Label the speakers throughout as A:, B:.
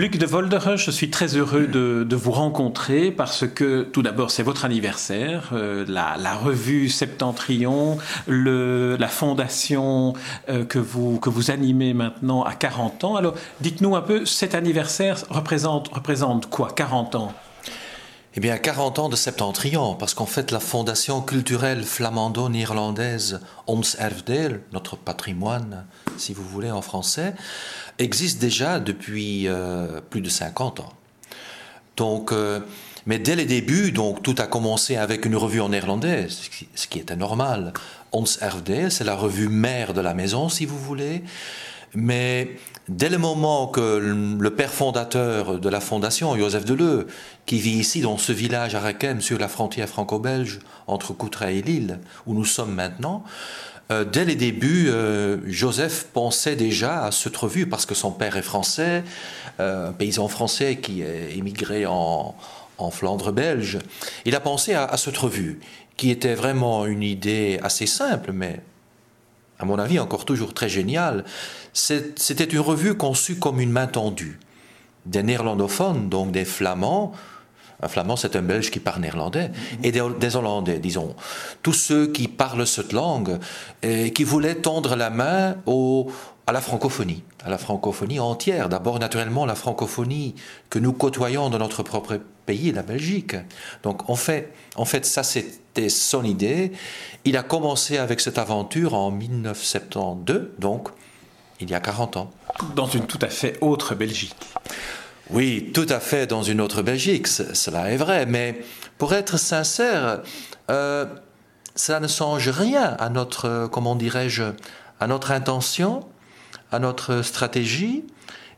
A: Luc de Voldere, je suis très heureux de, vous rencontrer parce que tout d'abord c'est votre anniversaire, euh, la, revue Septentrion, la fondation euh, que, vous, que vous animez maintenant à 40 ans. Alors dites-nous un peu, cet anniversaire représente, représente quoi 40 ans?
B: Eh bien, 40 ans de septentrion, parce qu'en fait, la fondation culturelle flamando-néerlandaise Ons Erfdeel, notre patrimoine, si vous voulez, en français, existe déjà depuis euh, plus de 50 ans. Donc, euh, mais dès les débuts, donc, tout a commencé avec une revue en néerlandais, ce qui était normal. Ons Erfdeel, c'est la revue mère de la maison, si vous voulez. Mais dès le moment que le père fondateur de la fondation, Joseph Deleu, qui vit ici dans ce village à Requem, sur la frontière franco-belge entre Courtrai et Lille, où nous sommes maintenant, euh, dès les débuts, euh, Joseph pensait déjà à cette revue parce que son père est français, euh, un paysan français qui est émigré en, Flandre belge. Il a pensé à, à cette revue, qui était vraiment une idée assez simple, mais à mon avis encore toujours très géniale. C'était une revue conçue comme une main tendue. Des néerlandophones, donc des flamands, un flamand, c'est un belge qui parle néerlandais, et des, hollandais, disons. Tous ceux qui parlent cette langue et qui voulaient tendre la main à la francophonie, à la francophonie entière. D'abord, naturellement, la francophonie que nous côtoyons dans notre propre pays, la Belgique. Donc, en fait ça, c'était son idée. Il a commencé avec cette aventure en 1972, donc il y a 40 ans.
A: Dans une tout à fait autre Belgique.
B: Oui, tout à fait dans une autre Belgique, cela est vrai, mais pour être sincère, euh, ça ne change rien à notre, comment dirais-je, à notre intention, à notre stratégie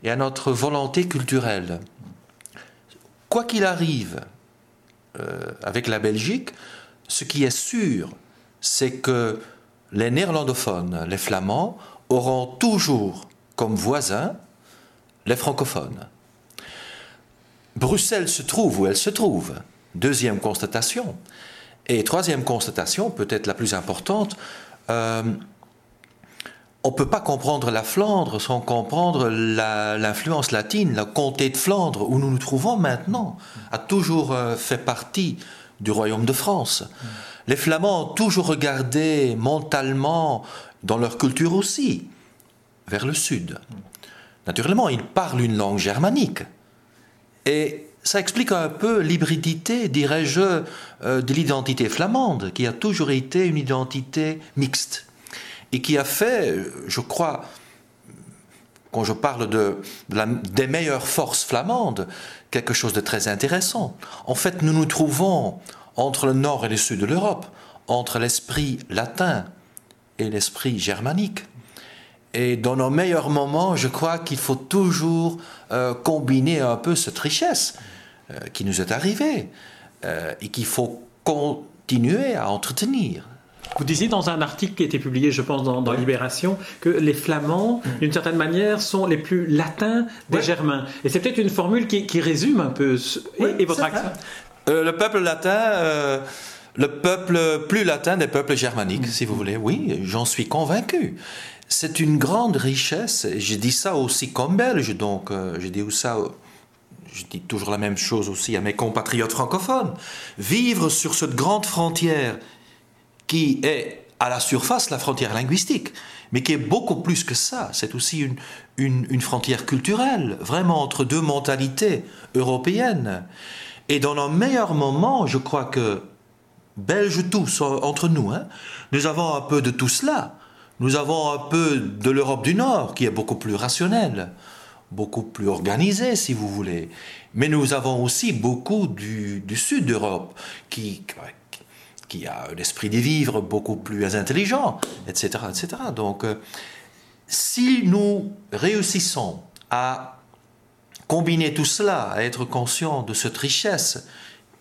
B: et à notre volonté culturelle. Quoi qu'il arrive euh, avec la Belgique, ce qui est sûr, c'est que les néerlandophones, les flamands, auront toujours comme voisins les francophones. Bruxelles se trouve où elle se trouve. Deuxième constatation. Et troisième constatation, peut-être la plus importante, euh, on ne peut pas comprendre la Flandre sans comprendre l'influence latine. La comté de Flandre, où nous nous trouvons maintenant, a toujours euh, fait partie du royaume de France. Les Flamands ont toujours regardé mentalement, dans leur culture aussi, vers le sud. Naturellement, ils parlent une langue germanique. Et ça explique un peu l'hybridité, dirais-je, euh, de l'identité flamande, qui a toujours été une identité mixte. Et qui a fait, je crois, quand je parle de, des meilleures forces flamandes, quelque chose de très intéressant. En fait, nous nous trouvons entre le nord et le sud de l'Europe, entre l'esprit latin et l'esprit germanique. Et dans nos meilleurs moments, je crois qu'il faut toujours euh, combiner un peu cette richesse euh, qui nous est arrivée euh, et qu'il faut continuer à entretenir.
A: Vous disiez dans un article qui a été publié, je pense, dans, Libération, que les Flamands, mm. d'une certaine manière, sont les plus latins des Germains. Et c'est peut-être une formule qui, résume un peu et, votre action.
B: le peuple latin, le peuple plus latin des peuples germaniques, si vous voulez, oui, j'en suis convaincu c'est une grande richesse. Je dis ça aussi comme belge, donc euh, je dis ça. Je dis toujours la même chose aussi à mes compatriotes francophones. Vivre sur cette grande frontière qui est à la surface la frontière linguistique, mais qui est beaucoup plus que ça. C'est aussi une, une, une, frontière culturelle, vraiment entre deux mentalités européennes. Et dans nos meilleurs moments, je crois que, Belges tous, entre nous, hein, nous avons un peu de tout cela. Nous avons un peu de l'Europe du Nord qui est beaucoup plus rationnelle, beaucoup plus organisée si vous voulez. Mais nous avons aussi beaucoup du, sud d'Europe qui, a un esprit de vivre beaucoup plus intelligent, etc. etc. Donc, euh, si nous réussissons à combiner tout cela, à être conscients de cette richesse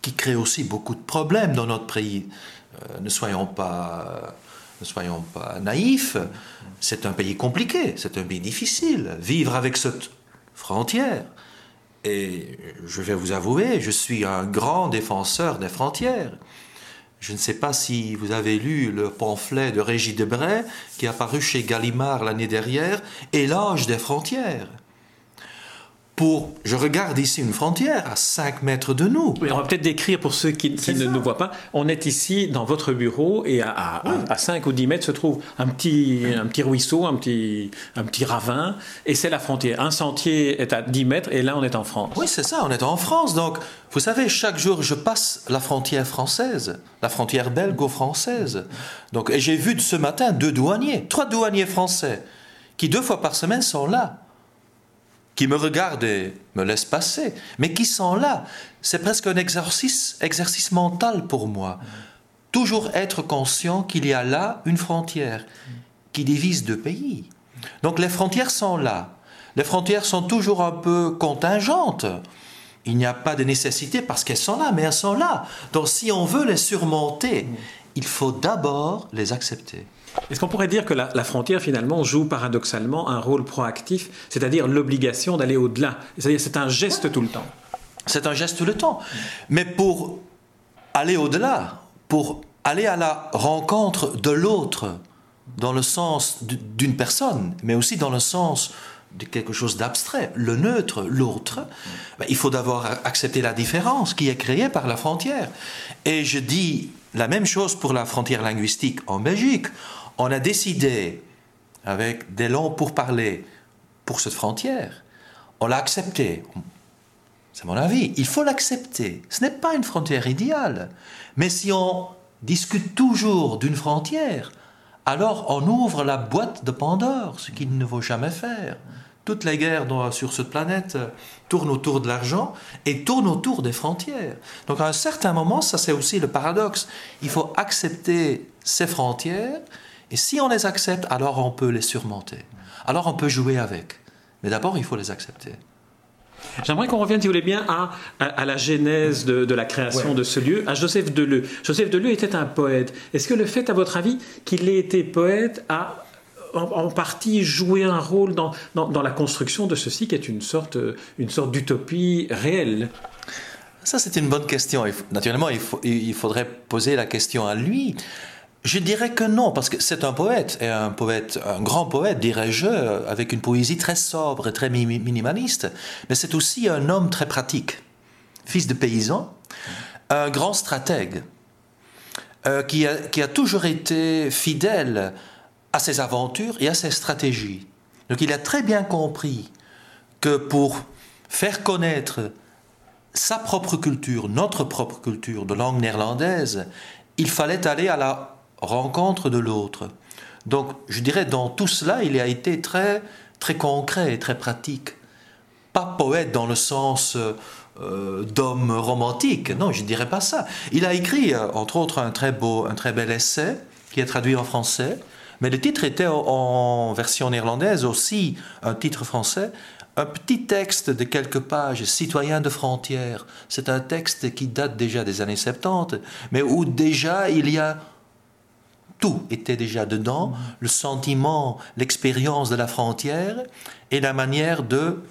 B: qui crée aussi beaucoup de problèmes dans notre pays, euh, ne soyons pas ne soyons pas naïfs, c'est un pays compliqué, c'est un pays difficile. Vivre avec cette frontière, et je vais vous avouer, je suis un grand défenseur des frontières. Je ne sais pas si vous avez lu le pamphlet de Régis Debray qui est apparu chez Gallimard l'année dernière, Éloge des frontières. Pour, je regarde ici une frontière à 5 mètres de nous.
A: on va peut-être décrire pour ceux qui, ne nous voient pas. On est ici dans votre bureau et à, à, 5 ou 10 mètres se trouve un petit, un petit ruisseau, un petit, un petit ravin, et c'est la frontière. Un sentier est à 10 mètres et là on est en France.
B: Oui, c'est ça, on est en France. Donc, vous savez, chaque jour je passe la frontière française, la frontière belgo-française. Donc, et j'ai vu ce matin deux douaniers, trois douaniers français, qui deux fois par semaine sont là qui me regardent et me laissent passer, mais qui sont là. C'est presque un exercice, exercice mental pour moi. Toujours être conscient qu'il y a là une frontière qui divise deux pays. Donc les frontières sont là. Les frontières sont toujours un peu contingentes. Il n'y a pas de nécessité parce qu'elles sont là, mais elles sont là. Donc si on veut les surmonter, il faut d'abord les accepter.
A: Est-ce qu'on pourrait dire que la, frontière, finalement, joue paradoxalement un rôle proactif, c'est-à-dire l'obligation d'aller au-delà? C'est-à-dire c'est un geste tout le temps.
B: C'est un geste tout le temps. Mais pour aller au-delà, pour aller à la rencontre de l'autre, dans le sens d'une personne, mais aussi dans le sens de quelque chose d'abstrait, le neutre, l'autre, ben, il faut d'abord accepter la différence qui est créée par la frontière. Et je dis la même chose pour la frontière linguistique en Belgique on a décidé, avec des longs pourparlers, pour cette frontière. On l'a accepté. C'est mon avis. Il faut l'accepter. Ce n'est pas une frontière idéale. Mais si on discute toujours d'une frontière, alors on ouvre la boîte de Pandore, ce qu'il ne faut jamais faire. Toutes les guerres sur cette planète tournent autour de l'argent et tournent autour des frontières. Donc à un certain moment, ça c'est aussi le paradoxe. Il faut accepter ces frontières et si on les accepte, alors on peut les surmonter. Alors on peut jouer avec. Mais d'abord, il faut les accepter.
A: J'aimerais qu'on revienne, si vous voulez bien, à, à, la genèse de, la création de ce lieu, à Joseph Deleu. Joseph Deleu était un poète. Est-ce que le fait, à votre avis, qu'il ait été poète a en, partie joué un rôle dans, dans, la construction de ceci qui est une sorte, une sorte d'utopie réelle?
B: Ça, c'est une bonne question. Naturellement, il, il faudrait poser la question à lui. Je dirais que non, parce que c'est un poète, et un poète, un grand poète, dirais-je, avec une poésie très sobre et très minimaliste, mais c'est aussi un homme très pratique, fils de paysan, un grand stratège, euh, qui, a, qui a toujours été fidèle à ses aventures et à ses stratégies. Donc il a très bien compris que pour faire connaître sa propre culture, notre propre culture de langue néerlandaise, il fallait aller à la rencontre de l'autre. Donc, je dirais, dans tout cela, il a été très, très concret et très pratique. Pas poète dans le sens euh, d'homme romantique, non, je ne dirais pas ça. Il a écrit, euh, entre autres, un très beau, un très bel essai qui est traduit en français, mais le titre était en version néerlandaise aussi, un titre français, un petit texte de quelques pages, Citoyen de frontières. C'est un texte qui date déjà des années 70, mais où déjà il y a tout était déjà dedans, le sentiment, l'expérience de la frontière et la manière de,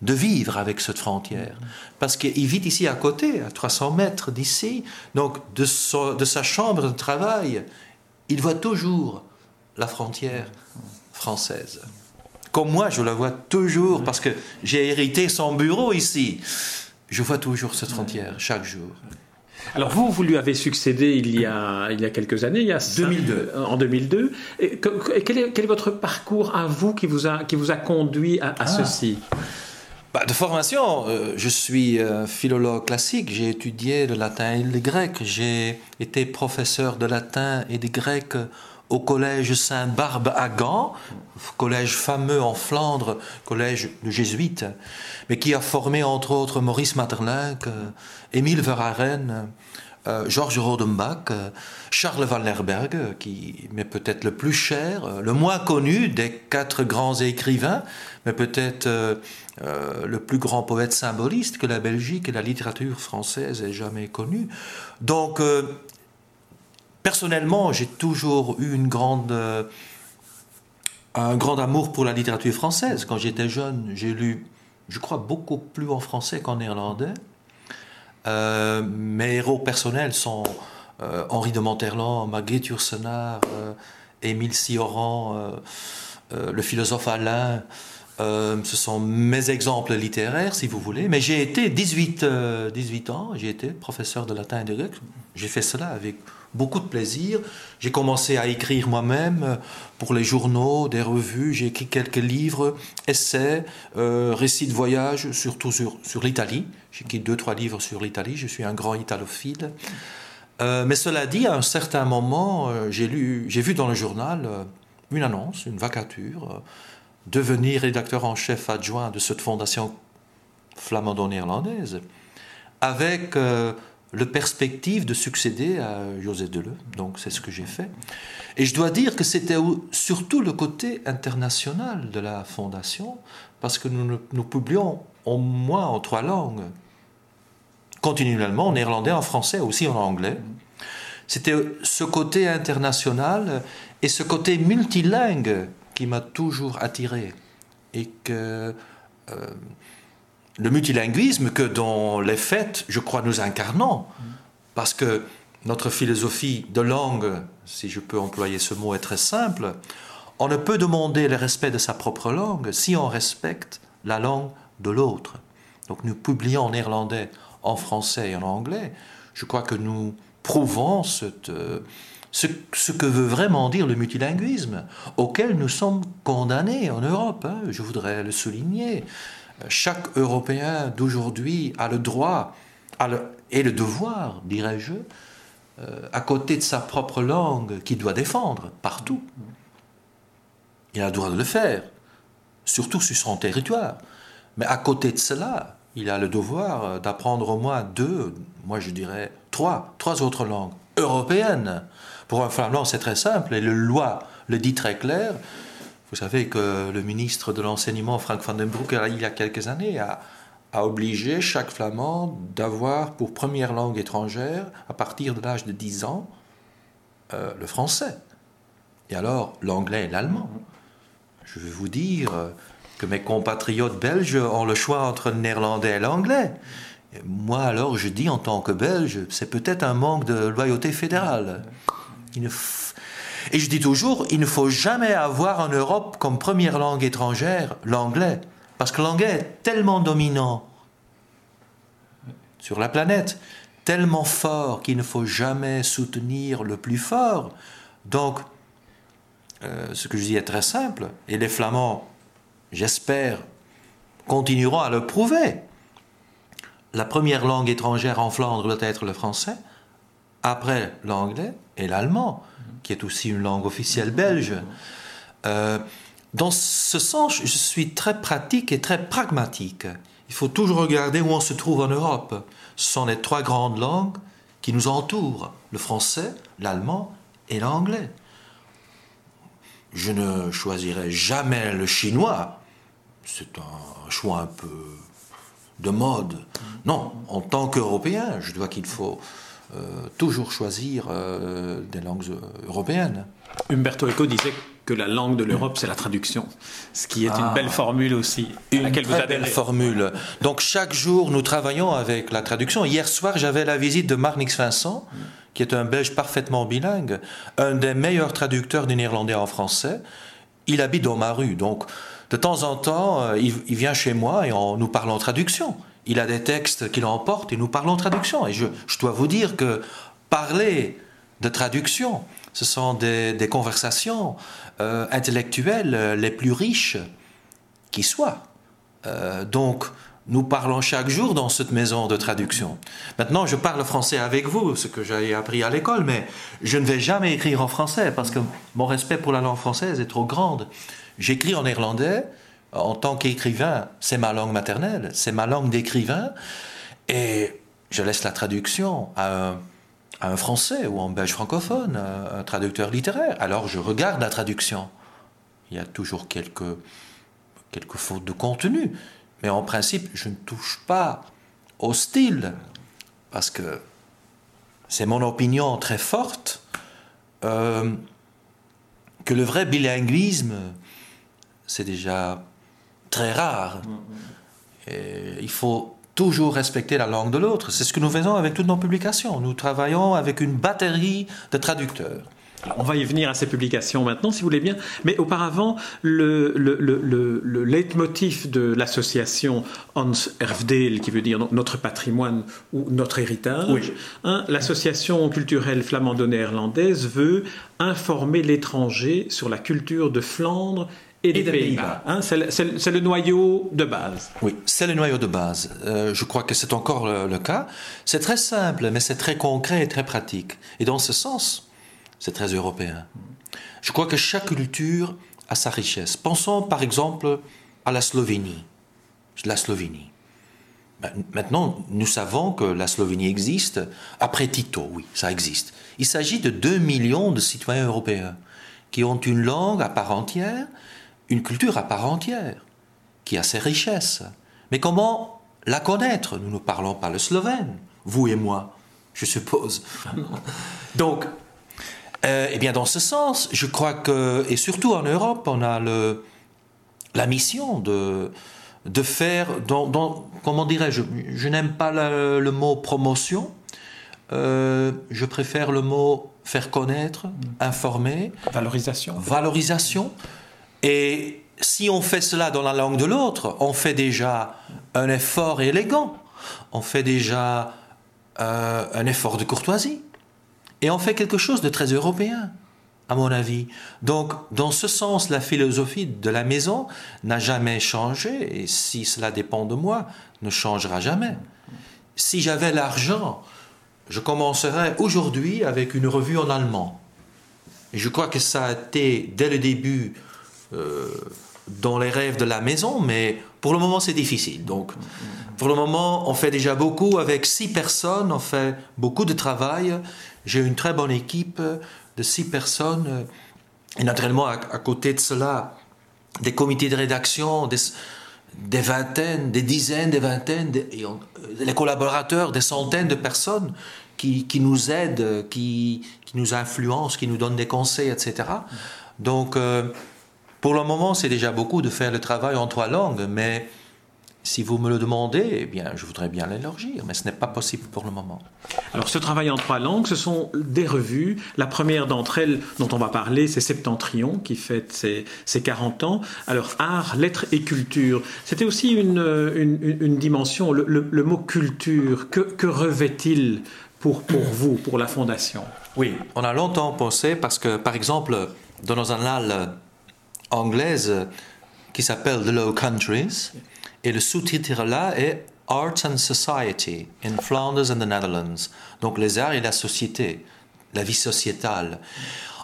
B: de vivre avec cette frontière. Parce qu'il vit ici à côté, à 300 mètres d'ici, donc de, de sa chambre de travail, il voit toujours la frontière française. Comme moi, je la vois toujours, parce que j'ai hérité son bureau ici. Je vois toujours cette frontière, chaque jour.
A: Alors vous, vous lui avez succédé il y a, il y a quelques années, il y a
B: 2002.
A: Euh, en 2002. Et, quel, est, quel, est, votre parcours à vous qui vous a, qui vous a conduit à, ah. ceci?
B: Bah, de formation, euh, je suis euh, philologue classique, j'ai étudié le latin et le grec, j'ai été professeur de latin et de grec au collège Sainte-Barbe à Gand, collège fameux en Flandre, collège de jésuites, mais qui a formé entre autres Maurice Maeterlinck, euh, Émile Verhaeren, euh, Georges Rodenbach, euh, Charles Wallerberg, qui m'est peut-être le plus cher, le moins connu des quatre grands écrivains, mais peut-être le plus grand poète symboliste que la Belgique et la littérature française aient jamais connu. Donc Personnellement, j'ai toujours eu euh, un grand amour pour la littérature française. Quand j'étais jeune, j'ai lu, je crois, beaucoup plus en français qu'en néerlandais. Euh, mes héros personnels sont euh, Henri de Monterland, Marguerite Yourcenar, Émile Cioran, le philosophe Alain, ce sont mes exemples littéraires, si vous voulez. Mais j'ai été 18, 18 ans, j'ai été professeur de latin et de grec. J'ai fait cela avec beaucoup de plaisir. J'ai commencé à écrire moi-même pour les journaux, des revues. J'ai écrit quelques livres, essais, récits de voyage, surtout sur, sur l'Italie. J'ai écrit deux, trois livres sur l'Italie. Je suis un grand italophile. Euh, mais cela dit, à un certain moment, euh, j'ai vu dans le journal euh, une annonce, une vacature, devenir rédacteur en chef adjoint de cette fondation flamando-néerlandaise, avec le perspective de succéder à José Deleu. Donc c'est ce que j'ai fait. Et je dois dire que c'était surtout le côté international de la fondation, parce que nous, nous publions au moins en trois langues continuellement en néerlandais, en français, aussi en anglais. C'était ce côté international et ce côté multilingue qui m'a toujours attiré. Et que euh, le multilinguisme que dans les fêtes, je crois, nous incarnons, parce que notre philosophie de langue, si je peux employer ce mot, est très simple. On ne peut demander le respect de sa propre langue si on respecte la langue de l'autre. Donc nous publions en néerlandais en français et en anglais, je crois que nous prouvons euh, ce, que veut vraiment dire le multilinguisme, auquel nous sommes condamnés en Europe. Hein, je voudrais le souligner. Chaque Européen d'aujourd'hui a le droit et le devoir, dirais-je, euh, à côté de sa propre langue qu'il doit défendre partout. Il a le droit de le faire, surtout sur son territoire. Mais à côté de cela, il a le devoir euh, d'apprendre au moins deux, moi je dirais trois, trois autres langues européennes. Pour un flamand, c'est très simple et le loi le dit très clair. Vous savez que le ministre de l'enseignement, Frank van den Broek, il y a quelques années, a, obligé chaque flamand d'avoir pour première langue étrangère, à partir de l'âge de 10 ans, euh, le français. Et alors, l'anglais et l'allemand. Je vais vous dire, que mes compatriotes belges ont le choix entre le néerlandais et l'anglais. Moi, alors, je dis en tant que belge, c'est peut-être un manque de loyauté fédérale. Et je dis toujours, il ne faut jamais avoir en Europe comme première langue étrangère l'anglais. Parce que l'anglais est tellement dominant sur la planète, tellement fort qu'il ne faut jamais soutenir le plus fort. Donc, euh, ce que je dis est très simple. Et les Flamands j'espère, continueront à le prouver. La première langue étrangère en Flandre doit être le français, après l'anglais et l'allemand, qui est aussi une langue officielle belge. Euh, dans ce sens, je suis très pratique et très pragmatique. Il faut toujours regarder où on se trouve en Europe. Ce sont les trois grandes langues qui nous entourent, le français, l'allemand et l'anglais. Je ne choisirai jamais le chinois c'est un choix un peu de mode. Non, en tant qu'Européen, je dois qu'il faut toujours choisir euh, des langues européennes.
A: Umberto Eco disait que la langue de l'Europe, c'est la traduction, ce qui est une ah. belle formule aussi,
B: à une laquelle très belle formule. Donc chaque jour, nous travaillons avec la traduction. Hier soir, j'avais la visite de Marnix Vincent, qui est un Belge parfaitement bilingue, un des meilleurs traducteurs du néerlandais en français. Il habite dans ma rue, donc de temps en temps, euh, il, vient chez moi et on, nous parle en traduction. Il a des textes qu'il emporte et nous parlons traduction. Et je, dois vous dire que parler de traduction, ce sont des, conversations euh, intellectuelles euh, les plus riches qui soient. donc, nous parlons chaque jour dans cette maison de traduction. Maintenant, je parle français avec vous, ce que j'ai appris à l'école, mais je ne vais jamais écrire en français parce que mon respect pour la langue française est trop grande. J'écris en néerlandais en tant qu'écrivain, c'est ma langue maternelle, c'est ma langue d'écrivain, et je laisse la traduction à un, français ou un belge francophone, un, traducteur littéraire. Alors je regarde la traduction. Il y a toujours quelques, quelques fautes de contenu, mais en principe, je ne touche pas au style, parce que c'est mon opinion très forte euh, que le vrai bilinguisme c'est déjà très rare. Et il faut toujours respecter la langue de l'autre. C'est ce que nous faisons avec toutes nos publications. Nous travaillons avec une batterie de traducteurs.
A: on va y venir à ces publications maintenant, si vous voulez bien. Mais auparavant, le, le, le, le leitmotiv de l'association Hans Erfdeel, qui veut dire notre patrimoine ou notre héritage, hein, l'association culturelle flamando-néerlandaise veut informer l'étranger sur la culture de Flandre et des, Pays-Bas. Hein, c'est le, noyau de base.
B: Oui, c'est le noyau de base. Euh, je crois que c'est encore le cas. C'est très simple, mais c'est très concret et très pratique. Et dans ce sens, c'est très européen. Je crois que chaque culture a sa richesse. Pensons par exemple à la Slovénie. La Slovénie. Ben, maintenant, nous savons que la Slovénie existe. Après Tito, oui, ça existe. Il s'agit de 2 millions de citoyens européens qui ont une langue à part entière, une culture à part entière, qui a ses richesses. Mais comment la connaître? Nous ne parlons pas le slovène, vous et moi, je suppose. Donc, euh, eh bien, dans ce sens, je crois que, et surtout en Europe, on a le, la mission de, de faire, comment dirais-je, je, n'aime pas le, mot promotion, euh, je préfère le mot faire connaître, informer.
A: Valorisation.
B: Valorisation. Et si on fait cela dans la langue de l'autre, on fait déjà un effort élégant, on fait déjà euh, un effort de courtoisie. Et on fait quelque chose de très européen, à mon avis. Donc, dans ce sens, la philosophie de la maison n'a jamais changé, et si cela dépend de moi, ne changera jamais. Si j'avais l'argent, je commencerais aujourd'hui avec une revue en allemand. Et je crois que ça a été dès le début euh, dans les rêves de la maison, mais pour le moment c'est difficile. Donc, pour le moment, on fait déjà beaucoup avec six personnes, on fait beaucoup de travail. J'ai une très bonne équipe de six personnes. Et naturellement, à, côté de cela, des comités de rédaction, des, vingtaines, des dizaines, des vingtaines, des, les collaborateurs, des centaines de personnes qui, nous aident, qui, nous influencent, qui nous donnent des conseils, etc. Donc, euh, pour le moment, c'est déjà beaucoup de faire le travail en trois langues, mais si vous me le demandez, eh bien, je voudrais bien l'élargir, mais ce n'est pas possible pour le moment.
A: Alors, ce travail en trois langues, ce sont des revues. La première d'entre elles, dont on va parler, c'est Septentrion, qui fête ses, 40 ans. Alors, art, lettres et culture. C'était aussi une, dimension, le, mot culture, que, revêt-il pour, pour vous, pour la Fondation?
B: Oui, on a longtemps pensé, parce que, par exemple, dans nos annales anglaises, qui s'appelle The Low Countries, et le sous-titre là est Arts and Society in Flanders and the Netherlands. Donc les arts et la société, la vie sociétale.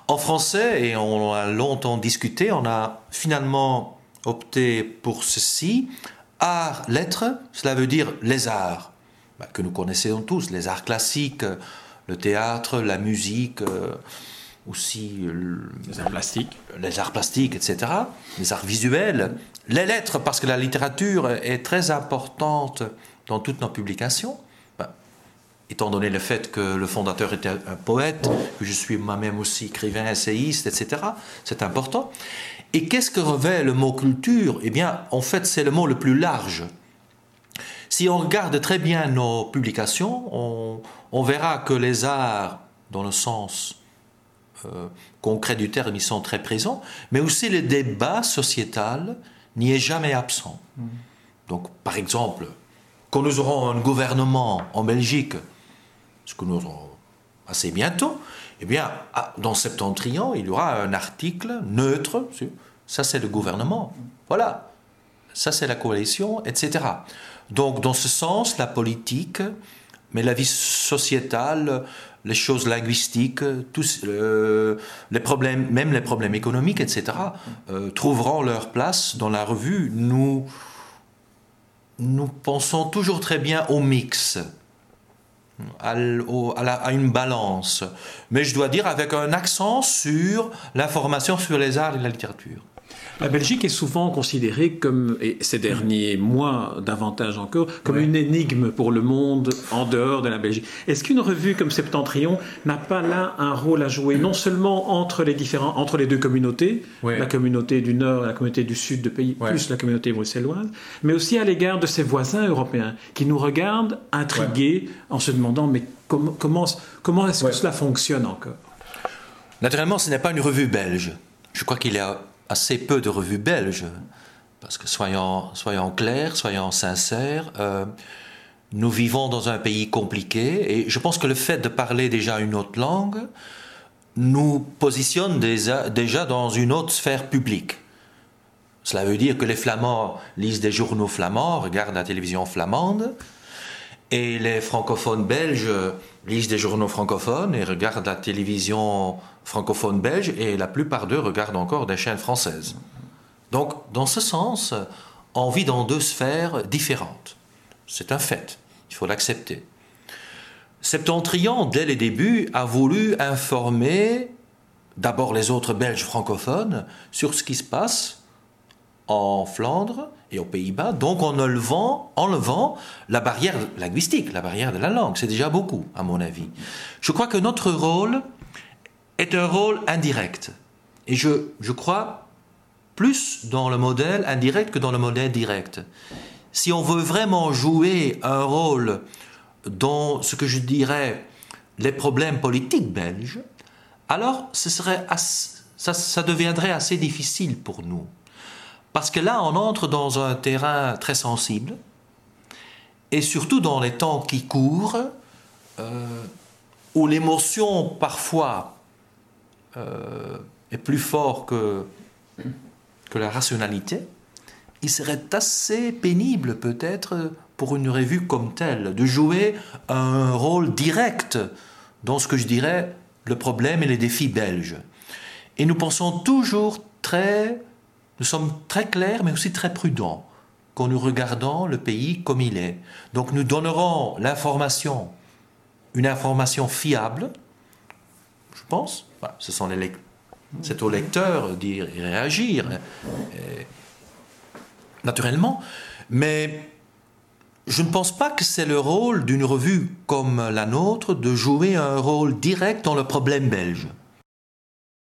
B: En français, et on a longtemps discuté, on a finalement opté pour ceci. Art, lettres, cela veut dire les arts, bah, que nous connaissons tous, les arts classiques, le théâtre, la musique, euh, aussi
A: les arts plastiques,
B: les arts plastiques, etc., les arts visuels, les lettres, parce que la littérature est très importante dans toutes nos publications. Ben, étant donné le fait que le fondateur était un poète, que je suis moi-même aussi écrivain, essayiste, etc., c'est important. Et qu'est-ce que revêt le mot culture? Eh bien, en fait, c'est le mot le plus large. Si on regarde très bien nos publications, on, on verra que les arts, dans le sens euh, concret du terme, ils sont très présents, mais aussi le débat sociétal n'y est jamais absent. Donc, par exemple, quand nous aurons un gouvernement en Belgique, ce que nous aurons assez bientôt, eh bien, dans Septentrion, il y aura un article neutre. Ça, c'est le gouvernement. Voilà. Ça, c'est la coalition, etc. Donc, dans ce sens, la politique, mais la vie sociétale, les choses linguistiques, tous, euh, les problèmes, même les problèmes économiques, etc., euh, trouveront leur place dans la revue. Nous, nous pensons toujours très bien au mix, à, à une balance, mais je dois dire avec un accent sur l'information sur les arts et la littérature.
A: La Belgique est souvent considérée comme, et ces derniers mois davantage encore, comme une énigme pour le monde en dehors de la Belgique. Est-ce qu'une revue comme Septentrion n'a pas là un rôle à jouer, non seulement entre les différents, entre les deux communautés, la communauté du Nord et la communauté du Sud de pays, plus la communauté bruxelloise, mais aussi à l'égard de ses voisins européens qui nous regardent intrigués en se demandant mais comment, comment est-ce que cela fonctionne encore?
B: Naturellement, ce n'est pas une revue belge. Je crois qu'il y a assez peu de revues belges. Parce que soyons, soyons clairs, soyons sincères, euh, nous vivons dans un pays compliqué et je pense que le fait de parler déjà une autre langue nous positionne déjà, déjà dans une autre sphère publique. Cela veut dire que les Flamands lisent des journaux flamands, regardent la télévision flamande, et les francophones belges lisent des journaux francophones et regardent la télévision francophone belge, et la plupart d'eux regardent encore des chaînes françaises. Donc, dans ce sens, on vit dans deux sphères différentes. C'est un fait, il faut l'accepter. Septentrion, dès les débuts, a voulu informer d'abord les autres Belges francophones sur ce qui se passe en Flandre et aux Pays-Bas, donc en enlevant, enlevant la barrière linguistique, la barrière de la langue. C'est déjà beaucoup, à mon avis. Je crois que notre rôle est un rôle indirect. Et je, je crois plus dans le modèle indirect que dans le modèle direct. Si on veut vraiment jouer un rôle dans ce que je dirais les problèmes politiques belges, alors ça deviendrait assez difficile pour nous. Parce que là, on entre dans un terrain très sensible, et surtout dans les temps qui courent, euh, où l'émotion parfois euh, est plus forte que que la rationalité, il serait assez pénible peut-être pour une revue comme telle de jouer un rôle direct dans ce que je dirais le problème et les défis belges. Et nous pensons toujours très, nous sommes très clairs mais aussi très prudents quand nous regardons le pays comme il est. Donc nous donnerons l'information, une information fiable, je pense, c'est au lecteur d'y réagir, euh, naturellement. Mais je ne pense pas que c'est le rôle d'une revue comme la nôtre de jouer un rôle direct dans le problème belge.